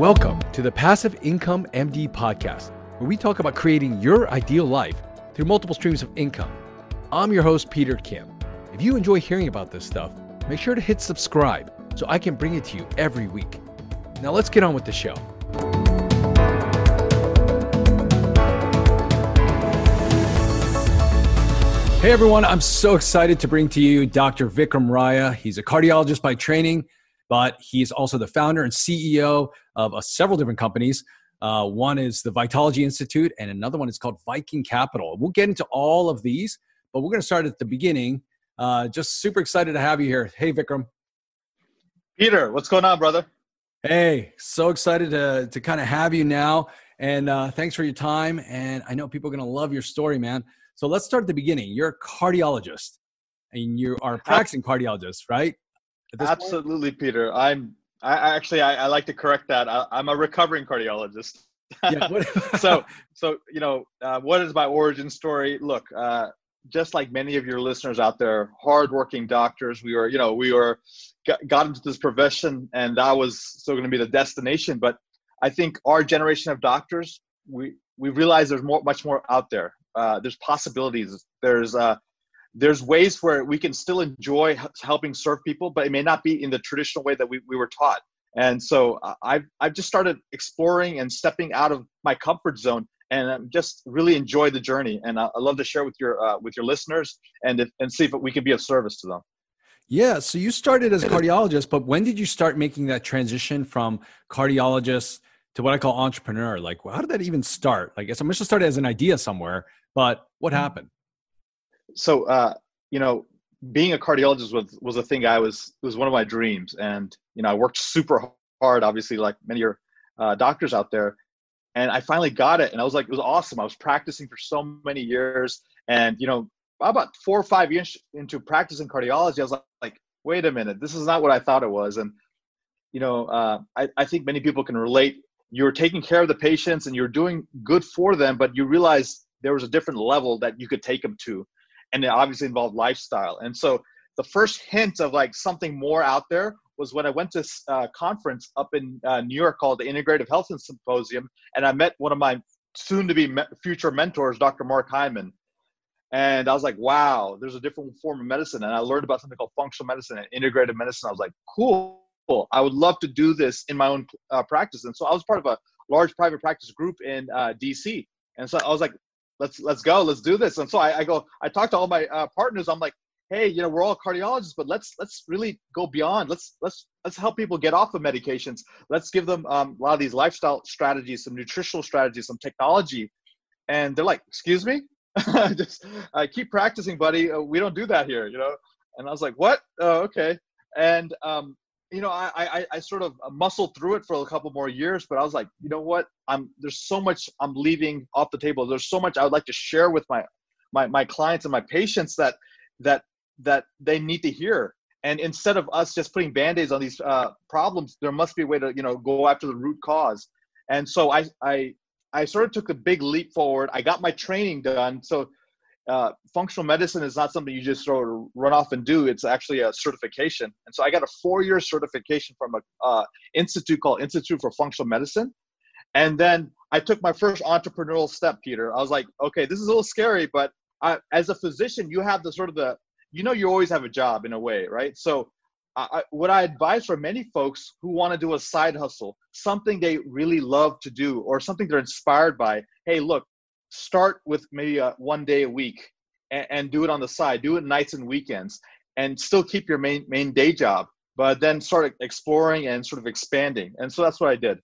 Welcome to the Passive Income MD podcast, where we talk about creating your ideal life through multiple streams of income. I'm your host, Peter Kim. If you enjoy hearing about this stuff, make sure to hit subscribe so I can bring it to you every week. Now, let's get on with the show. Hey everyone, I'm so excited to bring to you Dr. Vikram Raya. He's a cardiologist by training, but he's also the founder and CEO of uh, several different companies. Uh, one is the Vitology Institute, and another one is called Viking Capital. We'll get into all of these, but we're going to start at the beginning. Uh, just super excited to have you here. Hey, Vikram. Peter, what's going on, brother? Hey, so excited to, to kind of have you now. And uh, thanks for your time. And I know people are going to love your story, man. So let's start at the beginning. You're a cardiologist and you are a practicing cardiologist, right? Absolutely, point? Peter. I'm I actually I, I, like to correct that. I, am a recovering cardiologist. Yeah, so so you know uh, what is my origin story? Look, uh, just like many of your listeners out there, hardworking doctors. We were you know we were got, got into this profession, and that was still going to be the destination. But I think our generation of doctors, we we realize there's more much more out there uh, there's possibilities there's uh, there's ways where we can still enjoy helping serve people but it may not be in the traditional way that we, we were taught. And so I've, I've just started exploring and stepping out of my comfort zone and I'm just really enjoy the journey. And i, I love to share with your uh, with your listeners and if, and see if we can be of service to them. Yeah so you started as a cardiologist but when did you start making that transition from cardiologist to what i call entrepreneur? Like how did that even start? Like i'm just started as an idea somewhere but what mm-hmm. happened? So, uh, you know, being a cardiologist was was a thing I was was one of my dreams, and you know, I worked super hard, obviously, like many your uh, doctors out there, and I finally got it, and I was like, it was awesome. I was practicing for so many years, and you know, about four or five years into practicing cardiology, I was like, like wait a minute, this is not what I thought it was, and you know, uh, I, I think many people can relate. You're taking care of the patients and you're doing good for them, but you realize there was a different level that you could take them to and it obviously involved lifestyle. And so the first hint of like something more out there was when i went to a uh, conference up in uh, new york called the integrative health symposium and i met one of my soon to be me- future mentors dr mark hyman. And i was like wow there's a different form of medicine. And i learned about something called functional medicine and integrative medicine. I was like cool i would love to do this in my own uh, practice. And so i was part of a large private practice group in uh, dc and so i was like let's let's go, let's do this. And so I, I go, I talk to all my uh, partners. I'm like, hey, you know, we're all cardiologists, but let's let's really go beyond. Let's let's let's help people get off of medications. Let's give them um, a lot of these lifestyle strategies, some nutritional strategies, some technology. And they're like, excuse me, just uh, keep practicing, buddy. Uh, we don't do that here, you know. And I was like, what? Oh, okay. And um, you know, I, I, I sort of muscled through it for a couple more years, but I was like, you know what? I'm there's so much I'm leaving off the table. There's so much I would like to share with my my my clients and my patients that that that they need to hear. And instead of us just putting band-aids on these uh, problems, there must be a way to you know go after the root cause. And so I I I sort of took a big leap forward. I got my training done. So uh, functional medicine is not something you just of run off and do. It's actually a certification. And so I got a four-year certification from a uh, institute called Institute for Functional Medicine. And then I took my first entrepreneurial step, Peter. I was like, okay, this is a little scary, but I, as a physician, you have the sort of the, you know, you always have a job in a way, right? So I, what I advise for many folks who want to do a side hustle, something they really love to do, or something they're inspired by. Hey, look, start with maybe a, one day a week and, and do it on the side do it nights and weekends and still keep your main main day job but then start exploring and sort of expanding. And so that's what i did.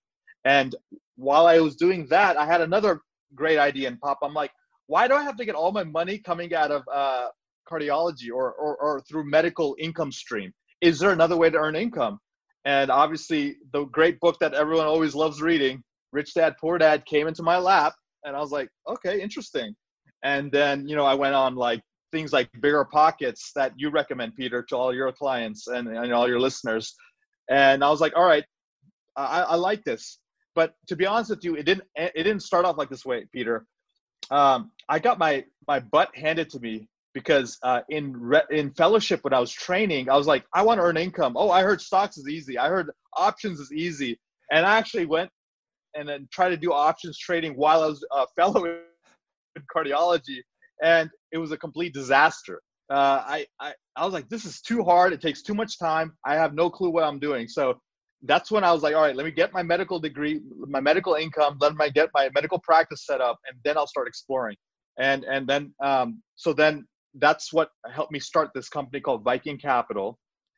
And while i was doing that i had another great idea and pop. I'm like why do i have to get all my money coming out of uh, cardiology or, or, or through medical income stream? Is there another way to earn income? And obviously the great book that everyone always loves reading rich dad poor dad came into my lap and I was like, okay, interesting. And then, you know, I went on like things like bigger pockets that you recommend, Peter, to all your clients and, and all your listeners. And I was like, all right, I, I like this. But to be honest with you, it didn't it didn't start off like this way, Peter. Um, I got my my butt handed to me because uh, in re- in fellowship when I was training, I was like, I want to earn income. Oh, I heard stocks is easy. I heard options is easy. and I actually went and then try to do options trading while I was a fellow in cardiology, and it was a complete disaster. Uh, I, I I was like, this is too hard. It takes too much time. I have no clue what I'm doing. So that's when I was like, all right, let me get my medical degree, my medical income, let me get my medical practice set up, and then I'll start exploring. And and then um, so then that's what helped me start this company called Viking Capital,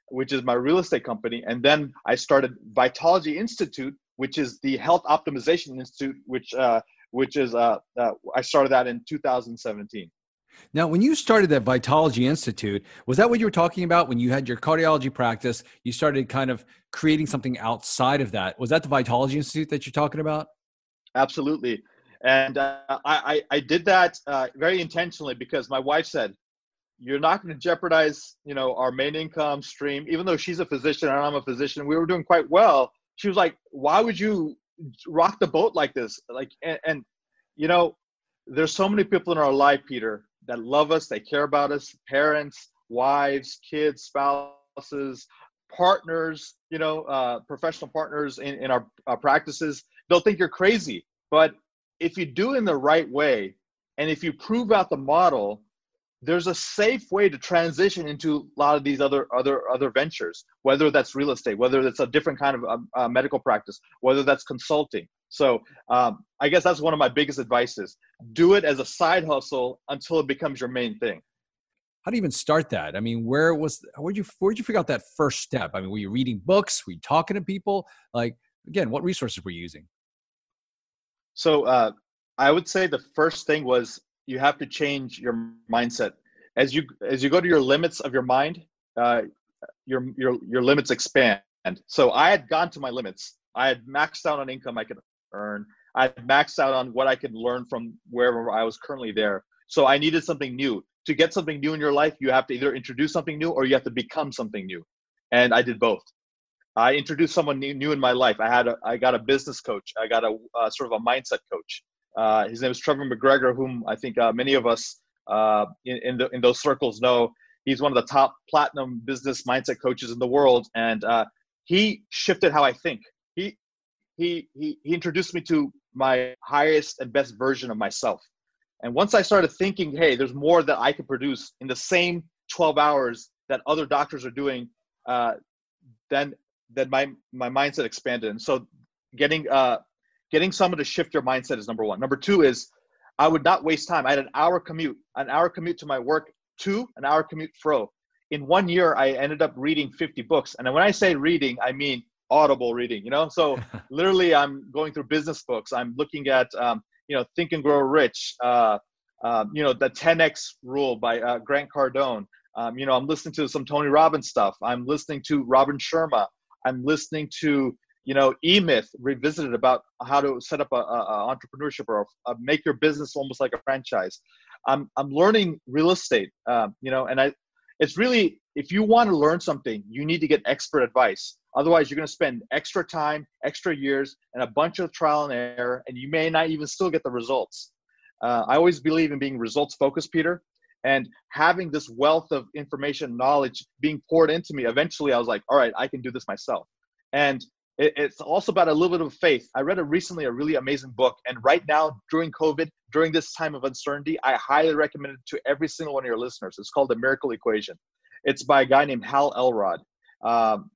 which is my real estate company. And then I started Vitology Institute, which is the Health Optimization Institute, which uh, which is uh, uh, I started that in 2017. Now, when you started that Vitology Institute, was that what you were talking about when you had your cardiology practice? You started kind of creating something outside of that. Was that the Vitology Institute that you're talking about? Absolutely. And uh, I, I did that uh, very intentionally because my wife said, you're not going to jeopardize, you know, our main income stream, even though she's a physician and I'm a physician. We were doing quite well. She was like, why would you rock the boat like this? Like, and, and you know, there's so many people in our life, Peter, that love us, they care about us, parents, wives, kids, spouses, partners, you know, uh, professional partners in, in our, our practices. They'll think you're crazy. But if you do it in the right way, and if you prove out the model, there's a safe way to transition into a lot of these other other other ventures whether that's real estate whether that's a different kind of um, uh, medical practice whether that's consulting. So um, i guess that's one of my biggest advices. Do it as a side hustle until it becomes your main thing. How do you even start that? I mean where was where'd you where'd you figure out that first step? I mean were you reading books? Were you talking to people? Like again what resources were you using? So uh, i would say the first thing was you have to change your mindset. As you as you go to your limits of your mind uh, your your your limits expand. So i had gone to my limits. I had maxed out on income i could earn. I had maxed out on what i could learn from wherever i was currently there. So i needed something new. To get something new in your life you have to either introduce something new or you have to become something new. And i did both. I introduced someone new, new in my life. I had a, i got a business coach. I got a, a sort of a mindset coach uh, his name is Trevor McGregor, whom I think uh, many of us uh, in in, the, in, those circles know. He's one of the top platinum business mindset coaches in the world, and uh, he shifted how I think. He he he he introduced me to my highest and best version of myself. And once I started thinking, hey, there's more that I could produce in the same 12 hours that other doctors are doing, uh, then then my my mindset expanded. And so getting uh, getting someone to shift your mindset is number one. Number two is I would not waste time. I had an hour commute, an hour commute to my work, two, an hour commute fro. In one year, I ended up reading 50 books. And when I say reading, I mean audible reading, you know? So literally, I'm going through business books. I'm looking at, um, you know, Think and Grow Rich, uh, uh, you know, the 10X rule by uh, Grant Cardone. Um, you know, I'm listening to some Tony Robbins stuff. I'm listening to Robin Sharma. I'm listening to you know, E-Myth revisited about how to set up a, a entrepreneurship or a, a make your business almost like a franchise. I'm I'm learning real estate, um, you know, and I, it's really if you want to learn something, you need to get expert advice. Otherwise, you're going to spend extra time, extra years, and a bunch of trial and error, and you may not even still get the results. Uh, I always believe in being results focused, Peter, and having this wealth of information, knowledge being poured into me. Eventually, I was like, all right, I can do this myself. And it, it's also about a little bit of faith. I read a recently a really amazing book, and right now during COVID, during this time of uncertainty, I highly recommend it to every single one of your listeners. It's called The Miracle Equation. It's by a guy named Hal Elrod. Um,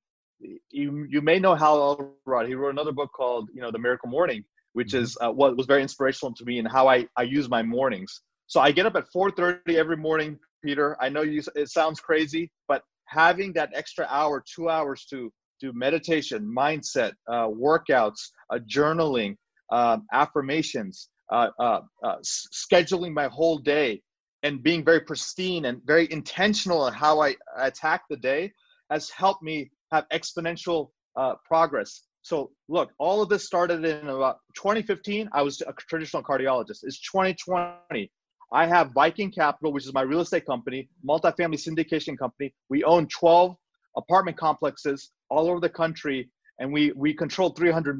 you you may know Hal Elrod. He wrote another book called you know The Miracle Morning, which mm-hmm. is uh, what was very inspirational to me and how I I use my mornings. So I get up at 4:30 every morning, Peter. I know you it sounds crazy, but having that extra hour, two hours to do meditation, mindset, uh, workouts, uh, journaling, um, affirmations, uh, uh, uh scheduling my whole day, and being very pristine and very intentional in how I attack the day has helped me have exponential uh, progress. So, look, all of this started in about 2015. I was a traditional cardiologist. It's 2020. I have Viking Capital, which is my real estate company, multifamily syndication company. We own 12 apartment complexes all over the country, and we we controlled 300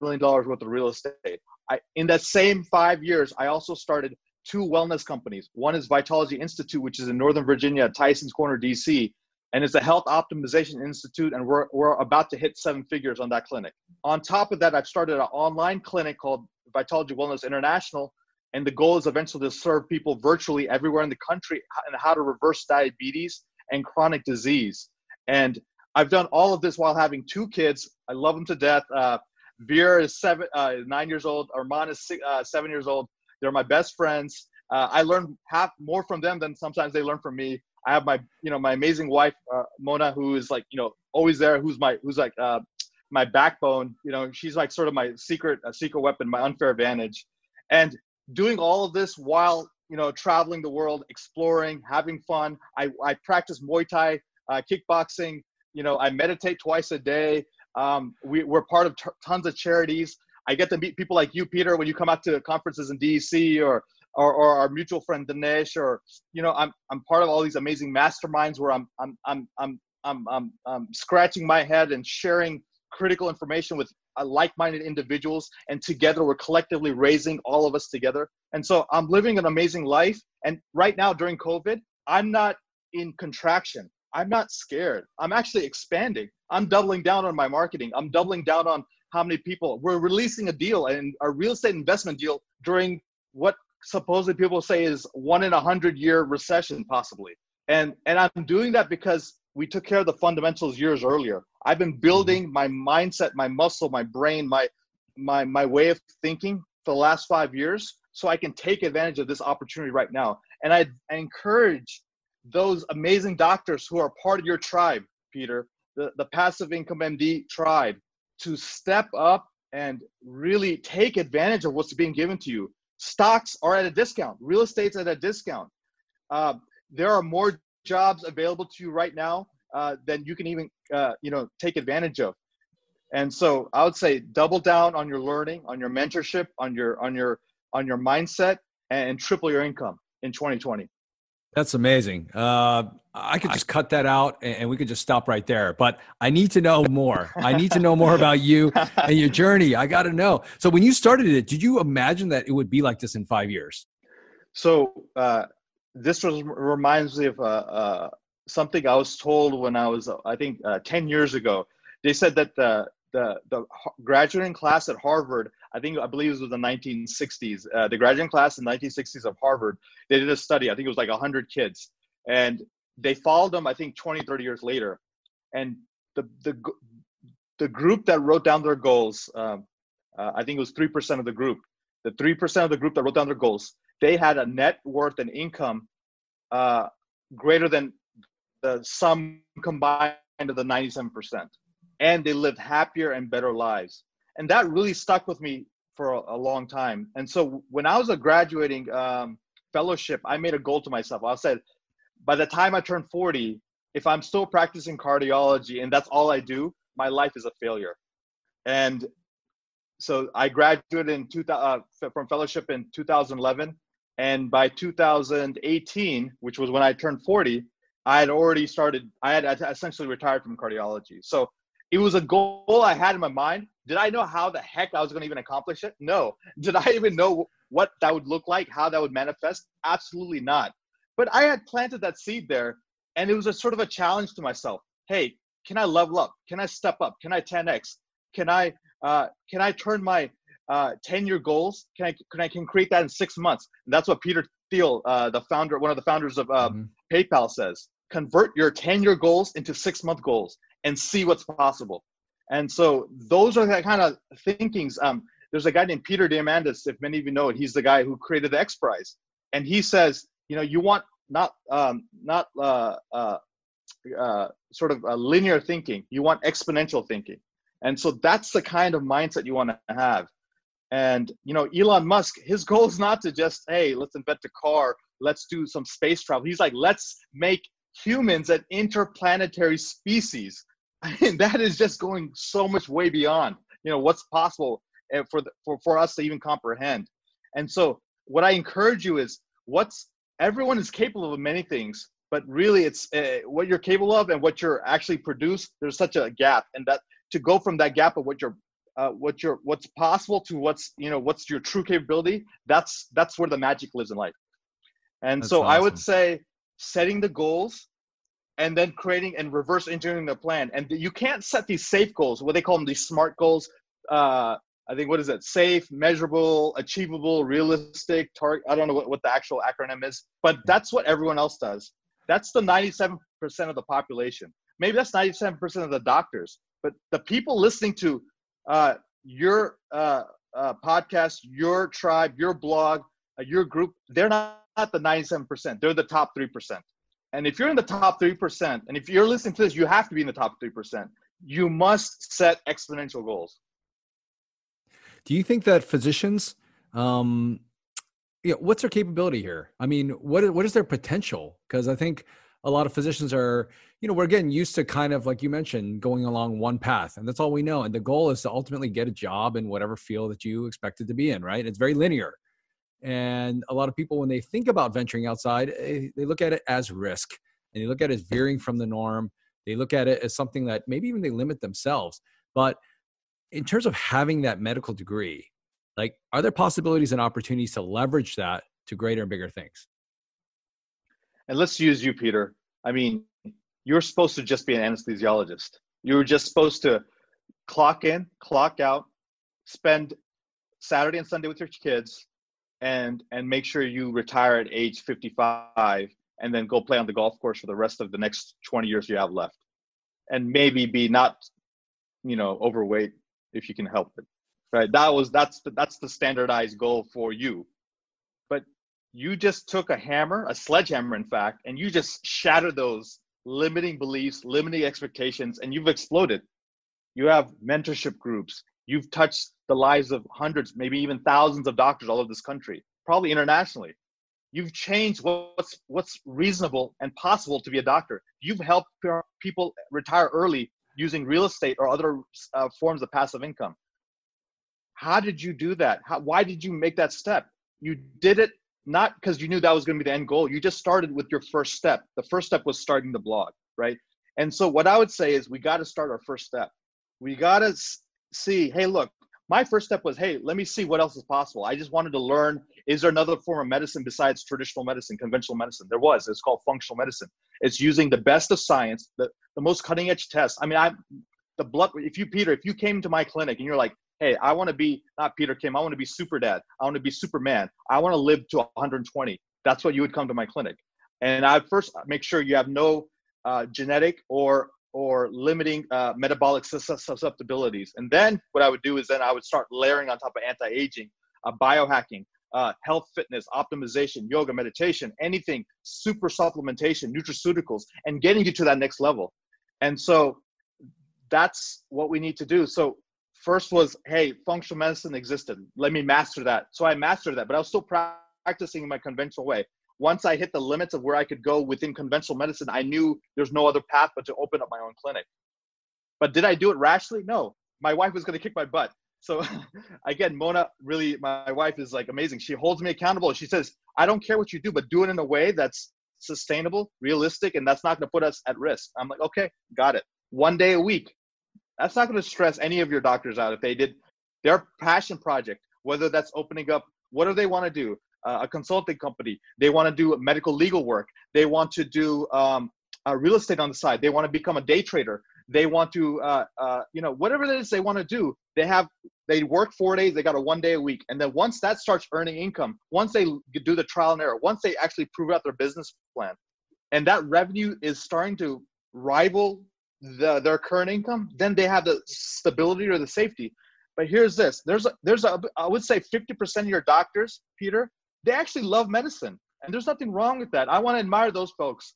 million dollars worth of real estate. I, in that same five years, I also started two wellness companies. One is Vitology Institute, which is in Northern Virginia, Tyson's Corner, DC, and it's a health optimization institute, and we're we're about to hit seven figures on that clinic. on top of that, I've started an online clinic called Vitology Wellness International. And the goal is eventually to serve people virtually everywhere in the country and how to reverse diabetes and chronic disease. And I've done all of this while having two kids. I love them to death. Uh, Vera is seven, uh, nine years old. Armand is six, uh, seven years old. They're my best friends. Uh, I learn half more from them than sometimes they learn from me. I have my, you know, my amazing wife, uh, Mona, who is like, you know, always there. Who's my, who's like uh, my backbone. You know, she's like sort of my secret, secret weapon, my unfair advantage. And doing all of this while, you know, traveling the world, exploring, having fun. I, I practice Muay Thai, kickboxing, you know, I meditate twice a day. Um, we, we're part of t- tons of charities. I get to meet people like you, Peter, when you come out to conferences in DC or, or, or our mutual friend Dinesh, or, you know, I'm, I'm part of all these amazing masterminds where I'm, I'm, I'm, I'm, I'm, I'm, I'm scratching my head and sharing critical information with uh, like-minded individuals and together we're collectively raising all of us together and so i'm living an amazing life and right now during covid i'm not in contraction I'm not scared. I'm actually expanding. I'm doubling down on my marketing. I'm doubling down on how many people. We're releasing a deal and a real estate investment deal during what supposedly people say is one in a hundred year recession, possibly. And and I'm doing that because we took care of the fundamentals years earlier. I've been mm-hmm. building my mindset, my muscle, my brain, my my my way of thinking for the last five years, so I can take advantage of this opportunity right now. And I, I encourage those amazing doctors who are part of your tribe, Peter, the, the passive income MD tribe, to step up and really take advantage of what's being given to you. Stocks are at a discount, real estate's at a discount. Uh, there are more jobs available to you right now uh, than you can even uh, you know take advantage of. And so I would say double down on your learning, on your mentorship, on your on your on your mindset, and triple your income in 2020. That's amazing. Uh, I could just cut that out and we could just stop right there. But I need to know more. I need to know more about you and your journey. I got to know. So, when you started it, did you imagine that it would be like this in five years? So, uh, this was, reminds me of uh, uh something I was told when I was, I think, uh, 10 years ago. They said that the, the, the graduating class at Harvard I think I believe it was the 1960s. Uh, the graduating class in the 1960s of Harvard, they did a study. I think it was like 100 kids, and they followed them. I think 20, 30 years later, and the the the group that wrote down their goals, um, uh, I think it was three percent of the group. The three percent of the group that wrote down their goals, they had a net worth and income uh, greater than the sum combined of the 97%, and they lived happier and better lives and that really stuck with me for a, a long time. And so when I was a graduating um, fellowship, I made a goal to myself. I said, by the time I turn 40, if I'm still practicing cardiology and that's all I do, my life is a failure. And so I graduated in two, uh, from fellowship in 2011. And by 2018, which was when I turned 40, I had already started, I had essentially retired from cardiology. So it was a goal I had in my mind. Did I know how the heck I was going to even accomplish it? No. Did I even know what that would look like, how that would manifest? Absolutely not. But I had planted that seed there, and it was a sort of a challenge to myself. Hey, can I level up? Can I step up? Can I 10x? Can I uh, can I turn my uh, 10 year goals? Can I can I can create that in six months? And that's what Peter Thiel, uh, the founder, one of the founders of um, mm-hmm. PayPal, says. Convert your 10 year goals into six month goals and see what's possible. And so those are the kind of thinkings. Um, there's a guy named Peter Diamandis, if many of you know it, he's the guy who created the X Prize. And he says, you know, you want not um, not uh, uh, uh, sort of linear thinking. You want exponential thinking. And so that's the kind of mindset you want to have. And you know, Elon Musk, his goal is not to just, hey, let's invent a car, let's do some space travel. He's like, let's make humans an interplanetary species I mean, that is just going so much way beyond you know what's possible eh, for the, for for us to even comprehend. And so, what I encourage you is what's everyone is capable of many things, but really it's uh, what you're capable of and what you're actually produce. There's such a gap, and that to go from that gap of what you're uh, what you're what's possible to what's you know what's your true capability. That's that's where the magic lives in life. And that's so awesome. I would say setting the goals and then creating and reverse engineering the plan. And you can't set these safe goals, what they call them, these smart goals, uh, I think what is it? Safe, measurable, achievable, realistic, target. I don't know what, what the actual acronym is, but that's what everyone else does. That's the 97% of the population. Maybe that's 97% of the doctors, but the people listening to uh, your uh, uh, podcast, your tribe, your blog, uh, your group, they're not, not the 97%. They're the top 3%. And if you're in the top 3%, and if you're listening to this, you have to be in the top 3%. You must set exponential goals. Do you think that physicians, um, you know, what's their capability here? I mean, what what is their potential? Because I think a lot of physicians are, you know, we're getting used to kind of like you mentioned, going along one path, and that's all we know. And the goal is to ultimately get a job in whatever field that you expected to be in, right? It's very linear. And a lot of people, when they think about venturing outside, eh, they look at it as risk, and they look at it as veering from the norm. They look at it as something that maybe even they limit themselves. But in terms of having that medical degree, like are there possibilities and opportunities to leverage that to greater and bigger things? And let's use you, Peter. I mean, you're supposed to just be an anesthesiologist. You were just supposed to clock in, clock out, spend Saturday and Sunday with your kids, and and make sure you retire at age 55 and then go play on the golf course for the rest of the next 20 years you have left. And maybe be not you know overweight if you can help it right? That was that's the, that's the standardized goal for you. But you just took a hammer a sledgehammer in fact and you just shattered those limiting beliefs limiting expectations and you've exploded. You have mentorship groups you've touched the lives of hundreds maybe even thousands of doctors all over this country probably internationally you've changed what's what's reasonable and possible to be a doctor you've helped people retire early using real estate or other uh, forms of passive income. How did you do that? How, why did you make that step? You did it not because you knew that was going to be the end goal. You just started with your first step. The first step was starting the blog, right? And so, what I would say is we got to start our first step. We got to see, hey, look, my first step was, hey, let me see what else is possible. I just wanted to learn is there another form of medicine besides traditional medicine, conventional medicine? There was. It's called functional medicine. It's using the best of science, the, the most cutting edge tests. I mean, I the blood. If you Peter, if you came to my clinic and you're like, hey, I want to be not Peter Kim, I want to be super dad. I want to be Superman. I want to live to 120. That's what you would come to my clinic. And I first make sure you have no uh, genetic or or limiting uh, metabolic susceptibilities. And then what I would do is then I would start layering on top of anti-aging, uh, biohacking, uh, health, fitness, optimization, yoga, meditation, anything, super supplementation, nutraceuticals, and getting you to that next level. And so that's what we need to do. So first was, hey, functional medicine existed. Let me master that. So I mastered that, but I was still practicing in my conventional way. Once I hit the limits of where I could go within conventional medicine, I knew there's no other path but to open up my own clinic. But did I do it rashly? No. My wife was going to kick my butt so again mona really my wife is like amazing she holds me accountable she says i don't care what you do but do it in a way that's sustainable realistic and that's not going to put us at risk i'm like okay got it one day a week that's not going to stress any of your doctors out if they did their passion project whether that's opening up what do they want to do uh, a consulting company. They want to do medical legal work. They want to do um, uh, real estate on the side. They want to become a day trader. They want to uh, uh, you know whatever it is they want to do they have they work four days they got a one day a week. And then once that starts earning income once they do the trial and error once they actually prove out their business plan and that revenue is starting to rival the, their current income then they have the stability or the safety. But here's this. There's a, there's a i would say 50% of your doctors peter they actually love medicine and there's nothing wrong with that. I want to admire those folks.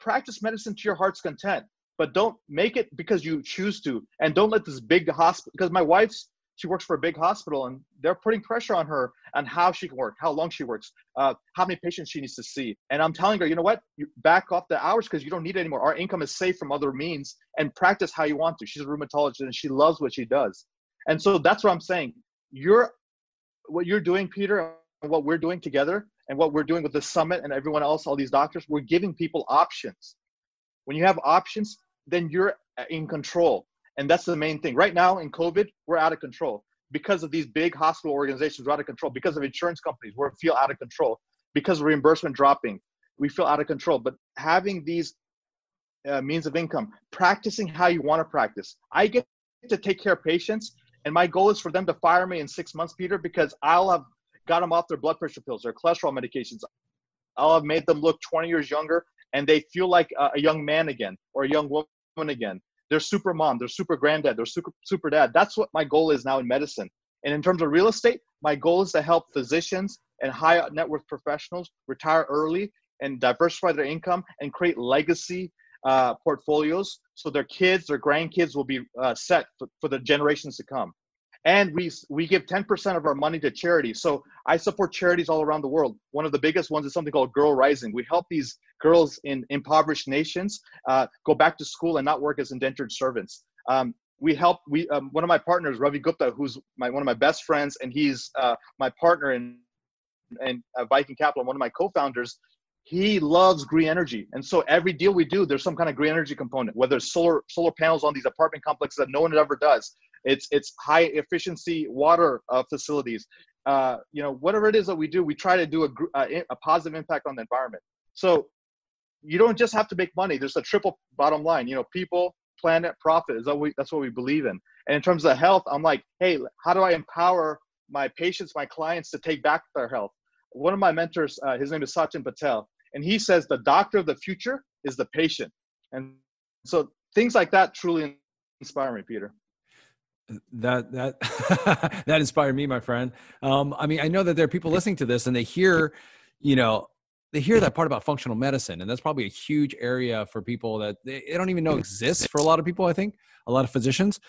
Practice medicine to your heart's content but don't make it because you choose to and don't let this big hospital because my wife's she works for a big hospital and they're putting pressure on her on how she can work how long she works uh, how many patients she needs to see. And i'm telling her you know what? You back off the hours because you don't need it anymore. Our income is safe from other means and practice how you want to. She's a rheumatologist and she loves what she does. And so that's what i'm saying. You're what you're doing peter what we're doing together and what we're doing with the summit and everyone else all these doctors we're giving people options when you have options then you're in control. And that's the main thing. Right now in COVID, we're out of control because of these big hospital organizations. We're out of control because of insurance companies. We feel out of control because of reimbursement dropping. We feel out of control. But having these uh, means of income, practicing how you want to practice. I get to take care of patients And my goal is for them to fire me in six months, Peter, because I'll have got them off their blood pressure pills, their cholesterol medications. I'll have made them look 20 years younger and they feel like a, young man again or a young woman again. They're super mom, they're super granddad, they're super, super dad. That's what my goal is now in medicine. And in terms of real estate, my goal is to help physicians and high net worth professionals retire early and diversify their income and create legacy uh, portfolios so their kids, their grandkids will be uh, set for, for the generations to come. And we, we give 10% of our money to charity. So I support charities all around the world. One of the biggest ones is something called Girl Rising. We help these girls in impoverished nations uh, go back to school and not work as indentured servants. Um, we help we um, one of my partners ravi gupta who's my one of my best friends and he's uh, my partner in and uh, viking capital one of my co-founders he loves green energy and so every deal we do there's some kind of green energy component whether it's solar solar panels on these apartment complexes that no one ever does it's it's high efficiency water uh, facilities. Uh, you know whatever it is that we do we try to do a, a, a positive impact on the environment. So you don't just have to make money. There's a triple bottom line. You know people planet profit is that we, that's what we believe in. And in terms of health i'm like hey how do i empower my patients my clients to take back their health? One of my mentors uh, his name is sachin patel and he says the doctor of the future is the patient. And so things like that truly inspire me peter that that that inspired me my friend um, i mean i know that there are people listening to this and they hear you know they hear that part about functional medicine and that's probably a huge area for people that they, they don't even know exists for a lot of people i think a lot of physicians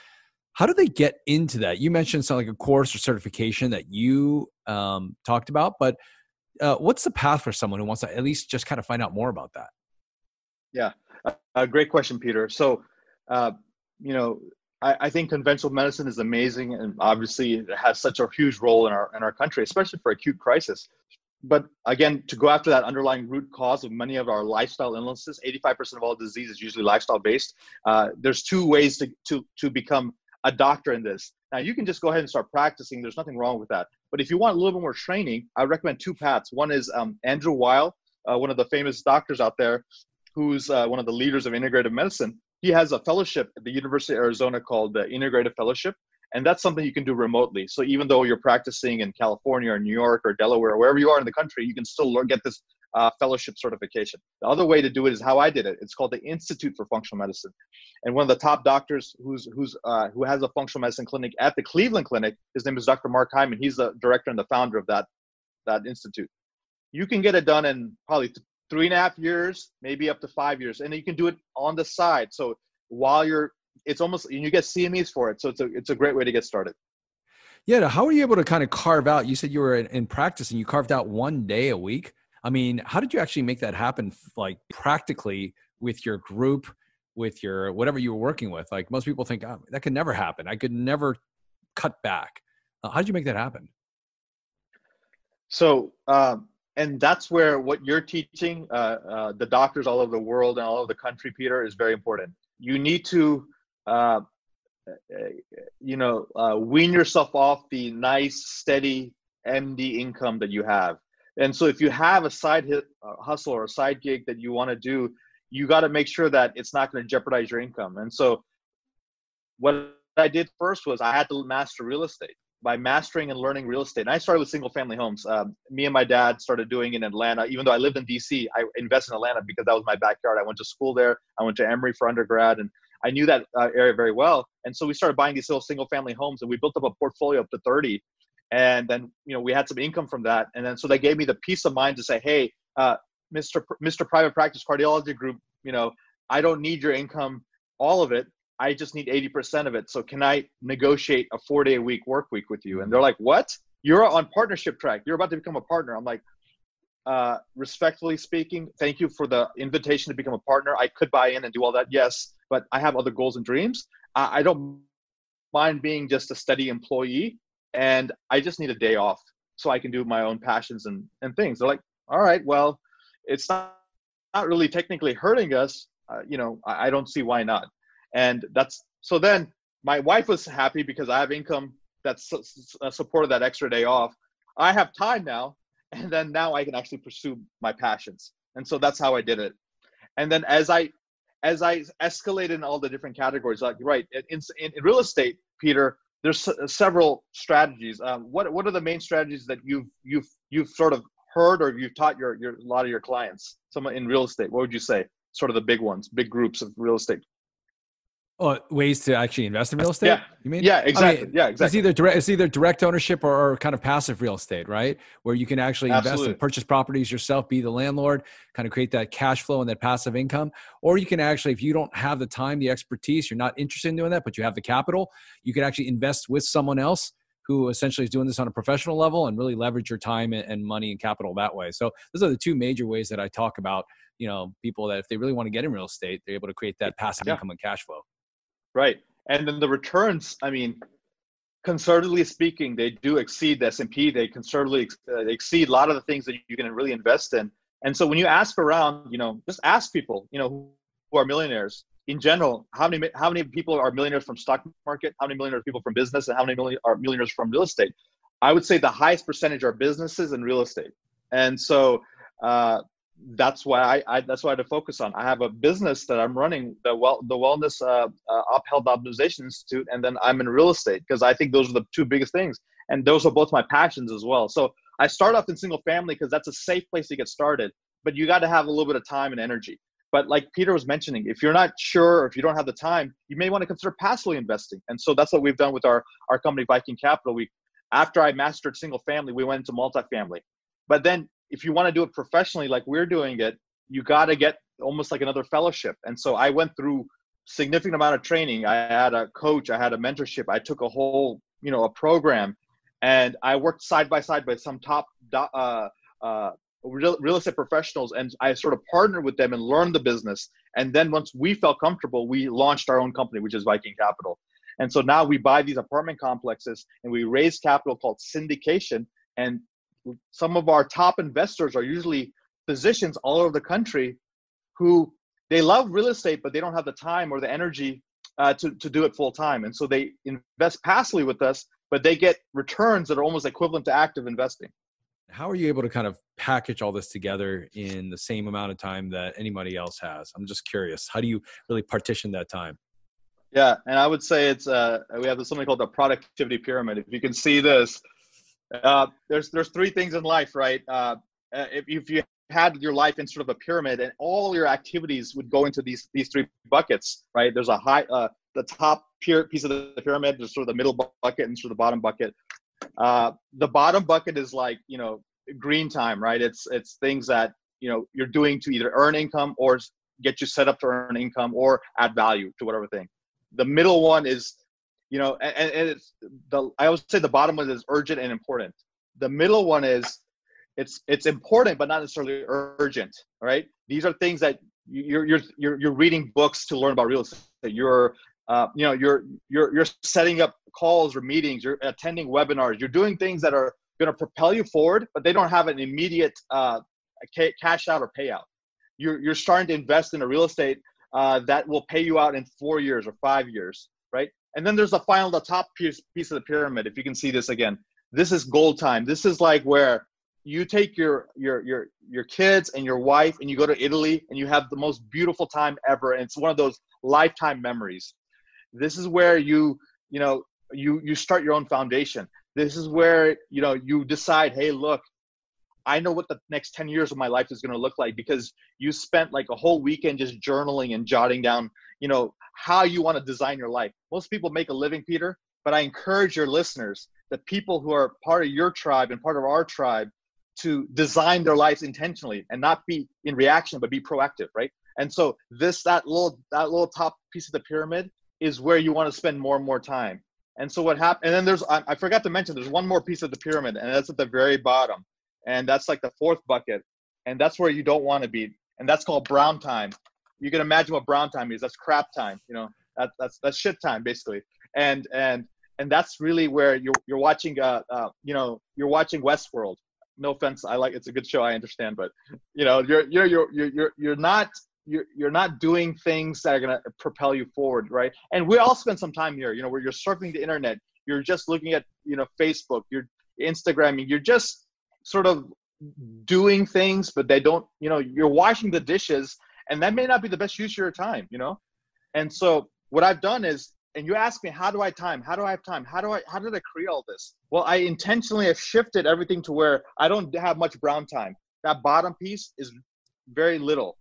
how do they get into that you mentioned something like a course or certification that you um, talked about but uh, what's the path for someone who wants to at least just kind of find out more about that? Yeah, uh, great question, Peter. So, uh, you know, I, I, think conventional medicine is amazing, and obviously it has such a huge role in our in our country, especially for acute crisis. But again, to go after that underlying root cause of many of our lifestyle illnesses, 85% of all disease is usually lifestyle based. Uh, there's two ways to, to, to become a doctor in this. Now, you can just go ahead and start practicing. There's nothing wrong with that. But if you want a little bit more training, I recommend two paths. One is um, Andrew Weil, uh, one of the famous doctors out there, who's uh, one of the leaders of integrative medicine. He has a fellowship at the University of Arizona called the Integrative Fellowship, and that's something you can do remotely. So even though you're practicing in California or New York or Delaware or wherever you are in the country, you can still learn, get this uh, fellowship certification. The other way to do it is how I did it. It's called the Institute for Functional Medicine, and one of the top doctors who's who's uh, who has a functional medicine clinic at the Cleveland Clinic. His name is Dr. Mark Hyman. He's the director and the founder of that that institute. You can get it done in probably three and a half years, maybe up to five years, and you can do it on the side. So while you're, it's almost and you get CMEs for it. So it's a it's a great way to get started. Yeah, how are you able to kind of carve out? You said you were in, in practice and you carved out one day a week I mean, how did you actually make that happen, like practically with your group, with your whatever you were working with? Like most people think oh, that could never happen. I could never cut back. Uh, how did you make that happen? So, um, and that's where what you're teaching uh, uh, the doctors all over the world and all over the country, Peter, is very important. You need to, uh, you know, uh, wean yourself off the nice, steady MD income that you have and so if you have a side hit, uh, hustle or a side gig that you want to do, you got to make sure that it's not going to jeopardize your income. And so what I did first was I had to master real estate by mastering and learning real estate. And I started with single family homes. Um, me and my dad started doing in Atlanta. Even though I lived in DC, I invested in Atlanta because that was my backyard. I went to school there. I went to Emory for undergrad, and I knew that uh, area very well. And so we started buying these little single family homes, and we built up a portfolio up to 30 and then you know we had some income from that and then so they gave me the peace of mind to say hey uh, mr mr private practice cardiology group you know i don't need your income all of it i just need 80% of it. So can i negotiate a four day a week work week with you? And they're like what? You're on partnership track. You're about to become a partner. I'm like uh, respectfully speaking thank you for the invitation to become a partner. I could buy in and do all that yes but i have other goals and dreams. I, I don't mind being just a steady employee and I just need a day off so I can do my own passions and, and things. They're like, all right, well, it's not, not really technically hurting us. Uh, you know, I, I don't see why not. And that's so then my wife was happy because I have income that's uh, supported that extra day off. I have time now, and then now I can actually pursue my passions. And so that's how I did it. And then as I as I escalated in all the different categories, like right in, in, in real estate, Peter, there's several strategies. Um, what what are the main strategies that you've you've you've sort of heard or you've taught your your a lot of your clients? Someone in real estate. What would you say? Sort of the big ones, big groups of real estate Oh, ways to actually invest in real estate. Yeah, you mean? Yeah, exactly. I mean, yeah, exactly. It's either direct, it's either direct ownership or, or, kind of passive real estate, right? Where you can actually Absolutely. invest and purchase properties yourself, be the landlord, kind of create that cash flow and that passive income. Or you can actually, if you don't have the time, the expertise, you're not interested in doing that, but you have the capital, you can actually invest with someone else who essentially is doing this on a professional level and really leverage your time and money and capital that way. So those are the two major ways that I talk about. You know, people that if they really want to get in real estate, they're able to create that passive yeah. income and cash flow. Right. And then the returns, I mean, conservatively speaking, they do exceed the S&P. They conservatively uh, exceed a lot of the things that you can really invest in. And so when you ask around, you know, just ask people, you know, who are millionaires in general, how many how many people are millionaires from stock market? How many millionaires people from business, and how many million are millionaires from real estate? I would say the highest percentage are businesses and real estate. And so uh, that's why I, I, that's why I focus on. I have a business that I'm running, the well the Wellness uh, uh, Upheld Optimization Institute, and then I'm in real estate because I think those are the two biggest things, and those are both my passions as well. So I start off in single family because that's a safe place to get started, but you got to have a little bit of time and energy. But like Peter was mentioning, if you're not sure or if you don't have the time, you may want to consider passively investing. And so that's what we've done with our our company Viking Capital. We after I mastered single family, we went into multifamily. But then if you want to do it professionally like we're doing it you got to get almost like another fellowship. And so i went through significant amount of training. I had a coach i had a mentorship i took a whole you know a program and i worked side by side with some top uh, uh, real, real estate professionals and i sort of partnered with them and learned the business. And then once we felt comfortable we launched our own company which is viking capital. And so now we buy these apartment complexes and we raise capital called syndication and some of our top investors are usually physicians all over the country who they love real estate but they don't have the time or the energy uh, to, to do it full time and so they invest passively with us but they get returns that are almost equivalent to active investing. How are you able to kind of package all this together in the same amount of time that anybody else has? I'm just curious. How do you really partition that time? Yeah and i would say it's uh, we have something called the productivity pyramid. If you can see this uh, there's there's three things in life, right? Uh, uh, if, if you had your life in sort of a pyramid and all your activities would go into these these three buckets, right? There's a high uh, the top piece of the pyramid, there's sort of the middle bucket and sort of the bottom bucket. Uh, the bottom bucket is like you know green time, right? It's it's things that you know you're doing to either earn income or get you set up to earn income or add value to whatever thing. The middle one is you know, and, and it's the I always say the bottom one is urgent and important. The middle one is it's it's important but not necessarily urgent. Right, these are things that you're you're you're you're reading books to learn about real estate. You're uh, you know you're you're you're setting up calls or meetings. You're attending webinars. You're doing things that are going to propel you forward, but they don't have an immediate uh, cash out or payout. You're you're starting to invest in a real estate uh, that will pay you out in four years or five years, right? And then there's the final, the top piece, piece of the pyramid. If you can see this again, this is gold time. This is like where you take your your your your kids and your wife and you go to Italy and you have the most beautiful time ever. And it's one of those lifetime memories. This is where you you know you you start your own foundation. This is where you know you decide, hey, look, I know what the next 10 years of my life is going to look like because you spent like a whole weekend just journaling and jotting down, you know, how you want to design your life. Most people make a living, Peter, but I encourage your listeners, the people who are part of your tribe and part of our tribe, to design their lives intentionally and not be in reaction, but be proactive, right? And so this that little that little top piece of the pyramid is where you want to spend more and more time. And so what happened? And then there's I, I forgot to mention there's one more piece of the pyramid, and that's at the very bottom, and that's like the fourth bucket, and that's where you don't want to be, and that's called brown time you can imagine what brown time is. That's crap time. You know, that, that's that's shit time basically. And and and that's really where you're you're watching. Uh, uh, you know, you're watching Westworld. No offense, I like it's a good show. I understand, but you know, you're you're you're you're you're, you're not you're, you're not doing things that are going to propel you forward right and we all spend some time here you know where you're surfing the internet you're just looking at you know facebook you're instagramming you're just sort of doing things but they don't you know you're washing the dishes and that may not be the best use of your time you know? And so what i've done is and you ask me how do i time? How do i have time? How do i how did i create all this? Well i intentionally have shifted everything to where i don't have much brown time. That bottom piece is very little.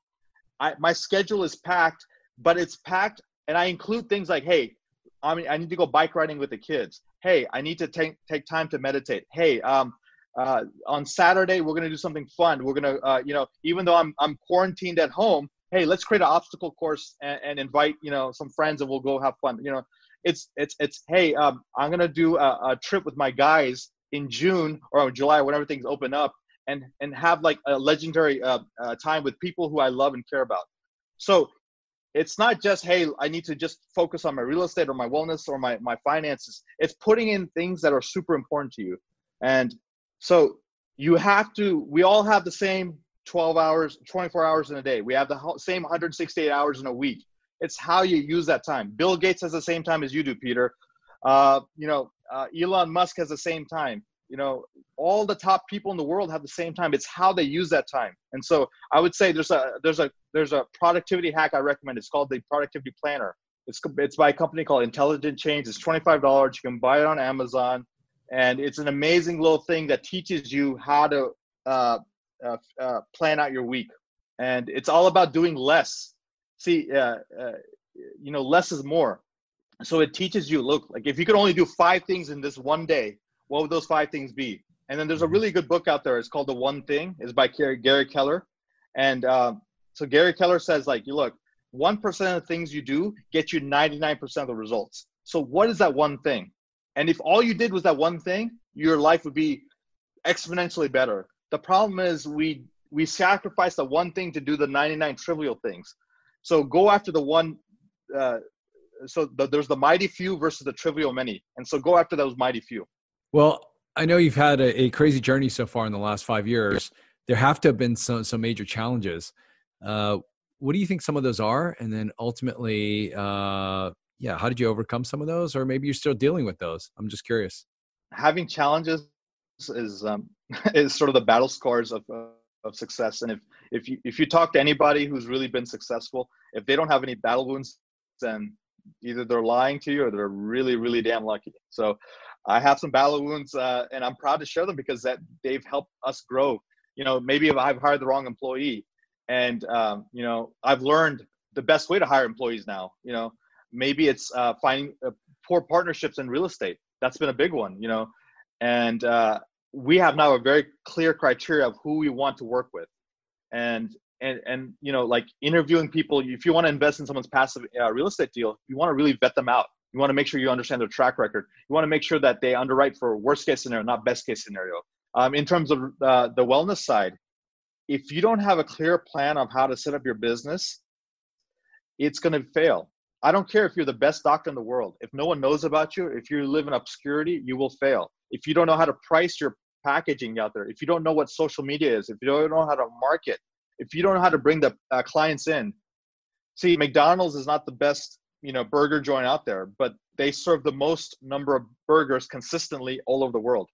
I, my schedule is packed but it's packed and i include things like hey I mean, I need to go bike riding with the kids. Hey, I need to take take time to meditate. Hey, um, uh, on Saturday we're gonna do something fun. We're gonna, uh, you know, even though I'm I'm quarantined at home, hey, let's create an obstacle course and, and invite you know some friends and we'll go have fun. You know, it's it's it's hey, um, I'm gonna do a, a trip with my guys in June or July, whenever things open up, and and have like a legendary uh, uh, time with people who I love and care about. So it's not just hey i need to just focus on my real estate or my wellness or my, my finances it's putting in things that are super important to you and so you have to we all have the same 12 hours 24 hours in a day. We have the same 168 hours in a week. It's how you use that time. Bill gates has the same time as you do peter. Uh, you know uh, elon musk has the same time. You know all the top people in the world have the same time. It's how they use that time. And so i would say there's a there's a there's a productivity hack i recommend. It's called the productivity planner. It's it's by a company called intelligent change. It's $25 you can buy it on amazon and it's an amazing little thing that teaches you how to uh, uh, uh, plan out your week and it's all about doing less see uh, uh, you know less is more so it teaches you look like if you could only do five things in this one day what would those five things be? And then there's a really good book out there. It's called The One Thing. It's by Gary Keller. And uh, so Gary Keller says, like, you look, 1% of the things you do get you 99% of the results. So what is that one thing? And if all you did was that one thing, your life would be exponentially better. The problem is we we sacrifice the one thing to do the 99 trivial things. So go after the one. Uh, so the, there's the mighty few versus the trivial many, and so go after those mighty few. Well, I know you've had a, a, crazy journey so far in the last five years. There have to have been some some major challenges. Uh, what do you think some of those are? And then ultimately, uh, yeah, how did you overcome some of those, or maybe you're still dealing with those? I'm just curious. Having challenges is um, is sort of the battle scars of uh, of success. And if if you if you talk to anybody who's really been successful, if they don't have any battle wounds, then either they're lying to you or they're really really damn lucky. So I have some battle wounds, uh, and I'm proud to share them because that they've helped us grow. You know, maybe I've hired the wrong employee, and um, you know, I've learned the best way to hire employees now. You know, maybe it's uh, finding uh, poor partnerships in real estate. That's been a big one. You know, and uh, we have now a very clear criteria of who we want to work with, and and and you know, like interviewing people. If you want to invest in someone's passive uh, real estate deal, you want to really vet them out you want to make sure you understand their track record. You want to make sure that they underwrite for worst case scenario, not best case scenario. Um, in terms of uh, the wellness side, if you don't have a clear plan of how to set up your business, it's going to fail. I don't care if you're the best doctor in the world. If no one knows about you, if you live in obscurity, you will fail. If you don't know how to price your packaging out there, if you don't know what social media is, if you don't know how to market, if you don't know how to bring the uh, clients in, see, McDonald's is not the best you know burger joint out there, but they serve the most number of burgers consistently all over the world.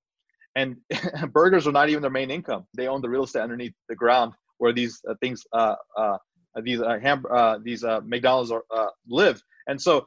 And burgers are not even their main income. They own the real estate underneath the ground where these uh, things, uh, uh, these uh, ham, uh, these uh, McDonald's are, uh, live. And so,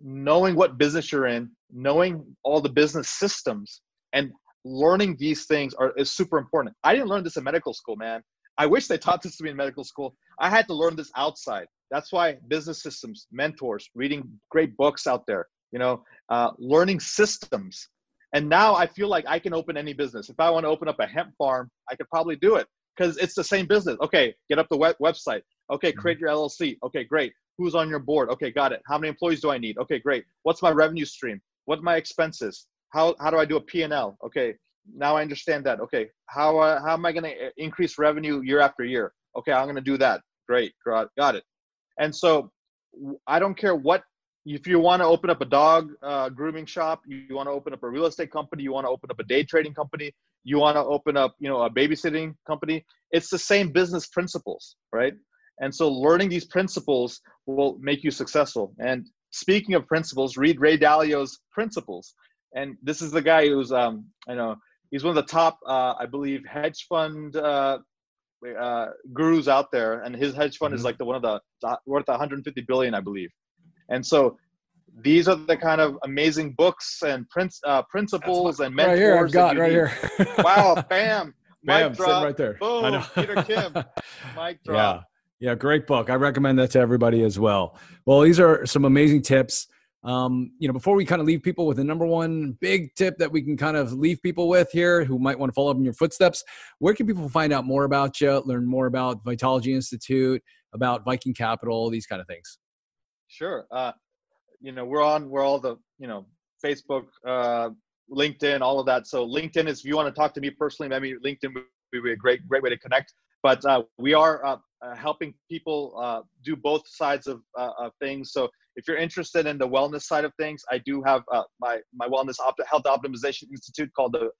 knowing what business you're in, knowing all the business systems, and learning these things are is super important. I didn't learn this in medical school, man. I wish they taught this to me in medical school. I had to learn this outside. That's why business systems, mentors, reading great books out there, you know, uh, learning systems. And now I feel like I can open any business. If I want to open up a hemp farm, I could probably do it because it's the same business. Okay, get up the web- website. Okay, mm-hmm. create your LLC. Okay, great. Who's on your board? Okay, got it. How many employees do I need? Okay, great. What's my revenue stream? What are my expenses? How, how do I do a P&L? Okay, now I understand that. Okay, how, uh, how am I going to uh, increase revenue year after year? Okay, I'm going to do that. Great, got it. And so I don't care what if you want to open up a dog uh, grooming shop, you want to open up a real estate company, you want to open up a day trading company, you want to open up, you know, a babysitting company. It's the same business principles, right? And so learning these principles will make you successful. And speaking of principles, read Ray Dalio's Principles. And this is the guy who's, um, I know, he's one of the top, uh, I believe, hedge fund uh, uh, gurus out there, and his hedge fund mm-hmm. is like the one of the worth 150 billion, I believe. And so these are the kind of amazing books and prince, uh, principles and mentors. Right here, I've got right need. here. wow, bam, bam, drop, right there. Boom, Peter Kim, mic drop. Yeah. Yeah, great book. I recommend that to everybody as well. Well, these are some amazing tips. Um, you know, before we kind of leave people with the number one big tip that we can kind of leave people with here who might want to follow up in your footsteps, where can people find out more about you, learn more about Vitology Institute, about Viking Capital, these kind of things? Sure. Uh, you know, we're on, we're all the, you know, Facebook, uh, LinkedIn, all of that. So LinkedIn is, if you want to talk to me personally, maybe LinkedIn would be a great, great way to connect. But uh, we are uh, uh, helping people uh, do both sides of, uh, of things. So if you're interested in the wellness side of things, I do have my my wellness op- health optimization institute called the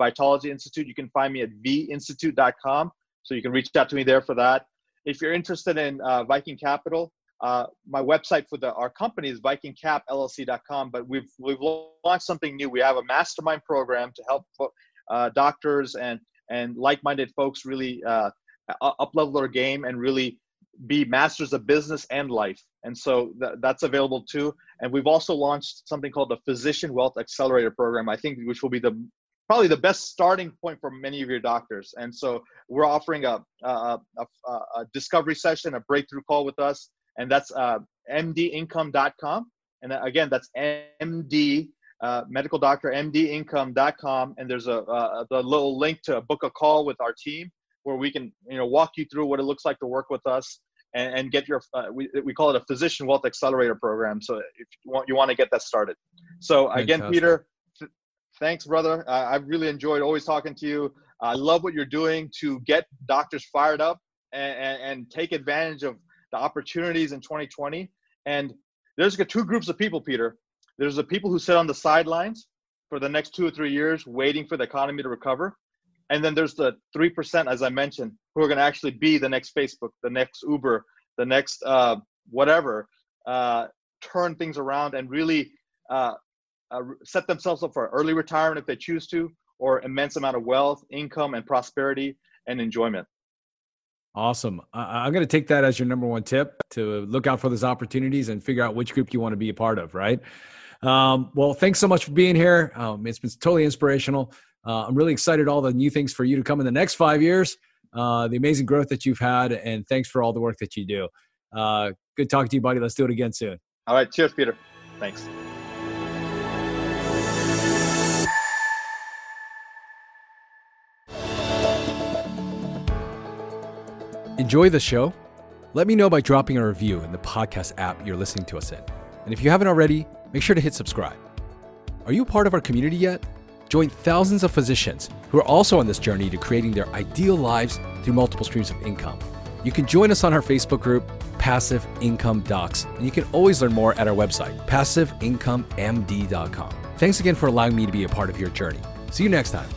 vitology Institute. You can find me at vinstitute.com. So you can reach out to me there for that. If you're interested in Viking Capital, uh, my website for the our company is vikingcapllc.com. But we've we've launched something new. We have a mastermind program to help doctors and and like-minded folks really up level their game and really be masters of business and life. And so th- that's available too. And we've also launched something called the Physician Wealth Accelerator Program, I think, which will be the probably the best starting point for many of your doctors. And so we're offering a, a, a, a discovery session, a breakthrough call with us, and that's uh, mdincome.com. And again, that's MD, uh, medical doctor, mdincome.com. And there's a, a, a little link to book a call with our team where we can you know walk you through what it looks like to work with us and, and get your uh, we, we call it a physician wealth accelerator program so if you want you want to get that started so Fantastic. again peter th- thanks brother uh, i've really enjoyed always talking to you i love what you're doing to get doctors fired up and, and, and take advantage of the opportunities in 2020 and there's two groups of people peter. There's the people who sit on the sidelines for the next two or three years waiting for the economy to recover. And then there's the 3% as i mentioned who are going to actually be the next facebook the next uber the next uh, whatever uh, turn things around and really uh, uh set themselves up for early retirement if they choose to or immense amount of wealth income and prosperity and enjoyment awesome i'm going to take that as your number one tip to look out for those opportunities and figure out which group you want to be a part of right um, well thanks so much for being here um, it's been totally inspirational uh, I'm really excited all the new things for you to come in the next five years. Uh, the amazing growth that you've had, and thanks for all the work that you do. Uh, good talking to you, buddy. Let's do it again soon. All right. Cheers, Peter. Thanks. Enjoy the show? Let me know by dropping a review in the podcast app you're listening to us in. And if you haven't already, make sure to hit subscribe. Are you part of our community yet? Join thousands of physicians who are also on this journey to creating their ideal lives through multiple streams of income. You can join us on our Facebook group, Passive Income Docs, and you can always learn more at our website, passiveincomemd.com. Thanks again for allowing me to be a part of your journey. See you next time.